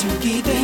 好きで